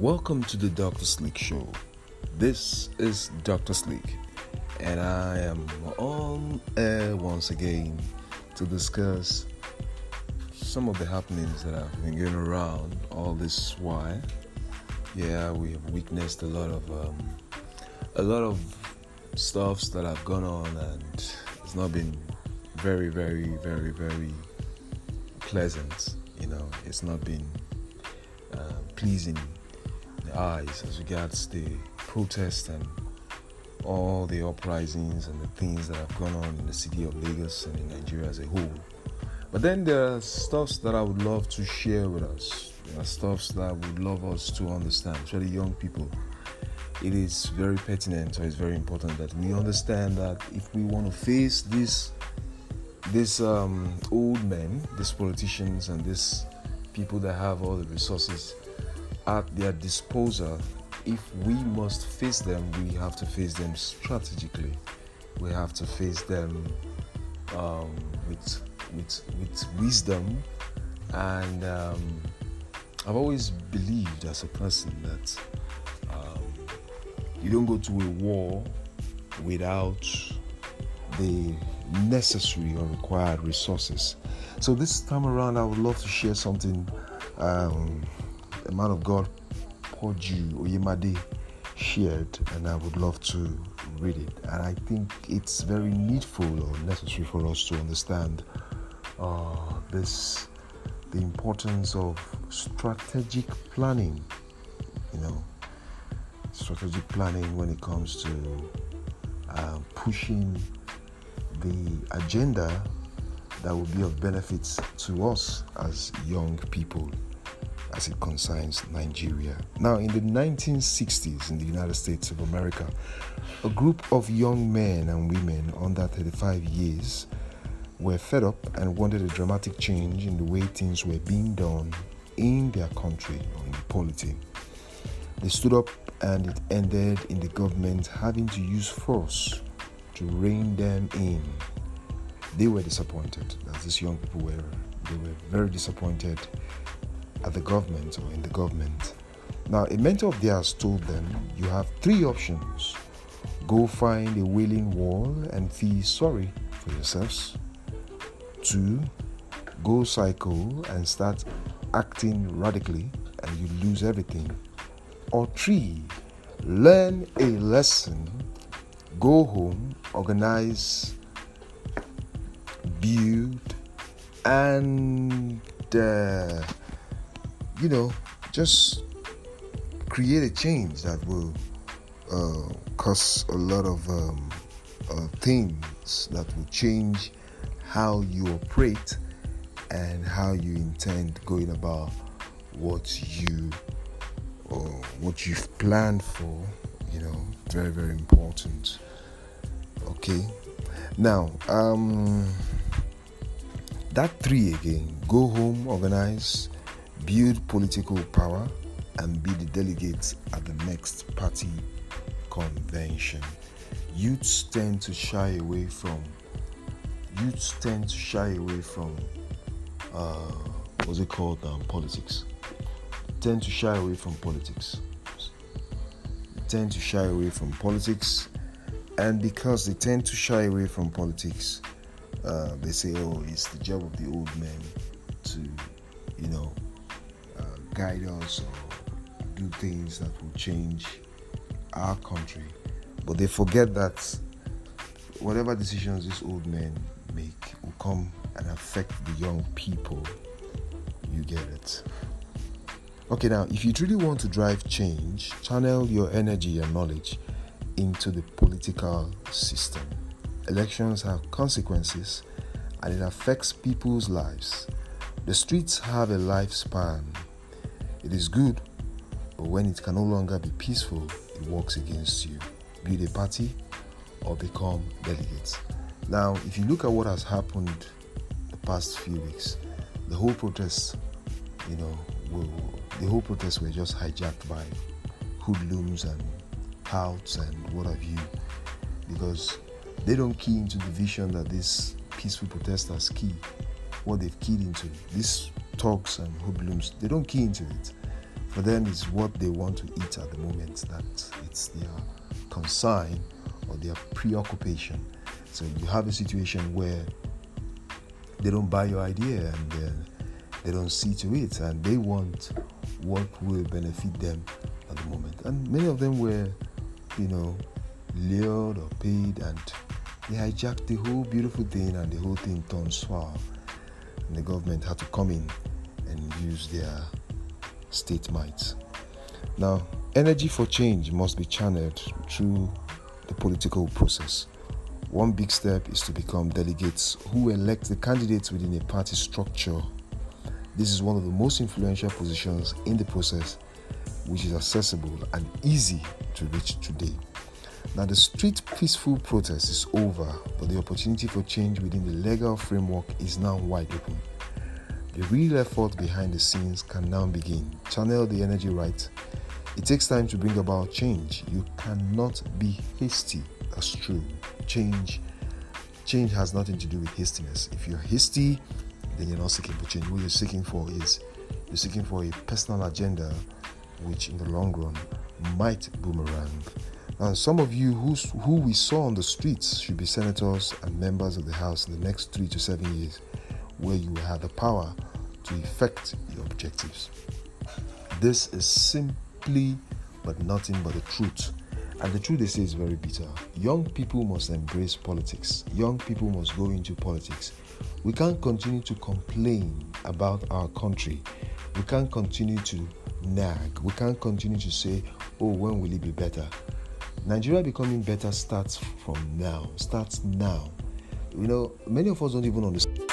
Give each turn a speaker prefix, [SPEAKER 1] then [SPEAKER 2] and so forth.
[SPEAKER 1] Welcome to the Dr. Sleek Show. This is Dr. Sleek, and I am on air once again to discuss some of the happenings that have been going around all this while. Yeah, we have witnessed a lot of um, a lot of stuffs that have gone on, and it's not been very, very, very, very pleasant. You know, it's not been uh, pleasing eyes as regards the protests and all the uprisings and the things that have gone on in the city of Lagos and in Nigeria as a whole. But then there are stuffs that I would love to share with us. There are stuffs that I would love us to understand, especially young people. It is very pertinent or it's very important that we understand that if we want to face this these um, old men, these politicians, and these people that have all the resources at their disposal, if we must face them, we have to face them strategically. We have to face them um, with, with, with wisdom. And um, I've always believed as a person that um, you don't go to a war without the necessary or required resources. So this time around, I would love to share something um, a man of God, Poju Oyemade, shared, and I would love to read it. And I think it's very needful or necessary for us to understand uh, this, the importance of strategic planning. You know, strategic planning when it comes to uh, pushing the agenda that will be of benefit to us as young people as it concerns Nigeria. Now, in the 1960s in the United States of America, a group of young men and women under 35 years were fed up and wanted a dramatic change in the way things were being done in their country or in polity. They stood up and it ended in the government having to use force to rein them in. They were disappointed. As these young people were, they were very disappointed at the government or in the government. Now, a mentor of theirs told them, You have three options go find a wailing wall and feel sorry for yourselves. Two, go cycle and start acting radically and you lose everything. Or three, learn a lesson, go home, organize, build, and uh, you know, just create a change that will uh, cause a lot of um, uh, things that will change how you operate and how you intend going about what you or what you've planned for. You know, very very important. Okay, now um, that three again: go home, organize build political power, and be the delegates at the next party convention. Youths tend to shy away from. Youths tend to shy away from. Uh, what's it called? Um, politics. Tend to shy away from politics. tend to shy away from politics, and because they tend to shy away from politics, uh, they say, "Oh, it's the job of the old men to, you know, guide us or do things that will change our country. But they forget that whatever decisions these old men make will come and affect the young people. You get it. Okay, now, if you truly want to drive change, channel your energy and knowledge into the political system. Elections have consequences and it affects people's lives. The streets have a lifespan it is good, but when it can no longer be peaceful, it works against you. Build a party or become delegates. Now, if you look at what has happened the past few weeks, the whole protest, you know, the whole protest were just hijacked by hoodlums and touts and what have you, because they don't key into the vision that these peaceful protesters key. What they've keyed into, these thugs and hoodlums, they don't key into it. For them, it's what they want to eat at the moment that it's their concern or their preoccupation. So you have a situation where they don't buy your idea and uh, they don't see to it, and they want what will benefit them at the moment. And many of them were, you know, lured or paid, and they hijacked the whole beautiful thing, and the whole thing turned sour. And the government had to come in and use their state might. Now, energy for change must be channeled through the political process. One big step is to become delegates who elect the candidates within a party structure. This is one of the most influential positions in the process, which is accessible and easy to reach today. Now, the street peaceful protest is over, but the opportunity for change within the legal framework is now wide open. The real effort behind the scenes can now begin. Channel the energy right. It takes time to bring about change. You cannot be hasty. That's true. Change change has nothing to do with hastiness. If you're hasty, then you're not seeking for change. What you're seeking for is you're seeking for a personal agenda which in the long run might boomerang. And some of you who's, who we saw on the streets should be senators and members of the House in the next three to seven years where you have the power to effect your objectives. This is simply but nothing but the truth. And the truth they say is very bitter. Young people must embrace politics. Young people must go into politics. We can't continue to complain about our country. We can't continue to nag. We can't continue to say, oh, when will it be better? Nigeria becoming better starts from now, starts now. You know, many of us don't even understand.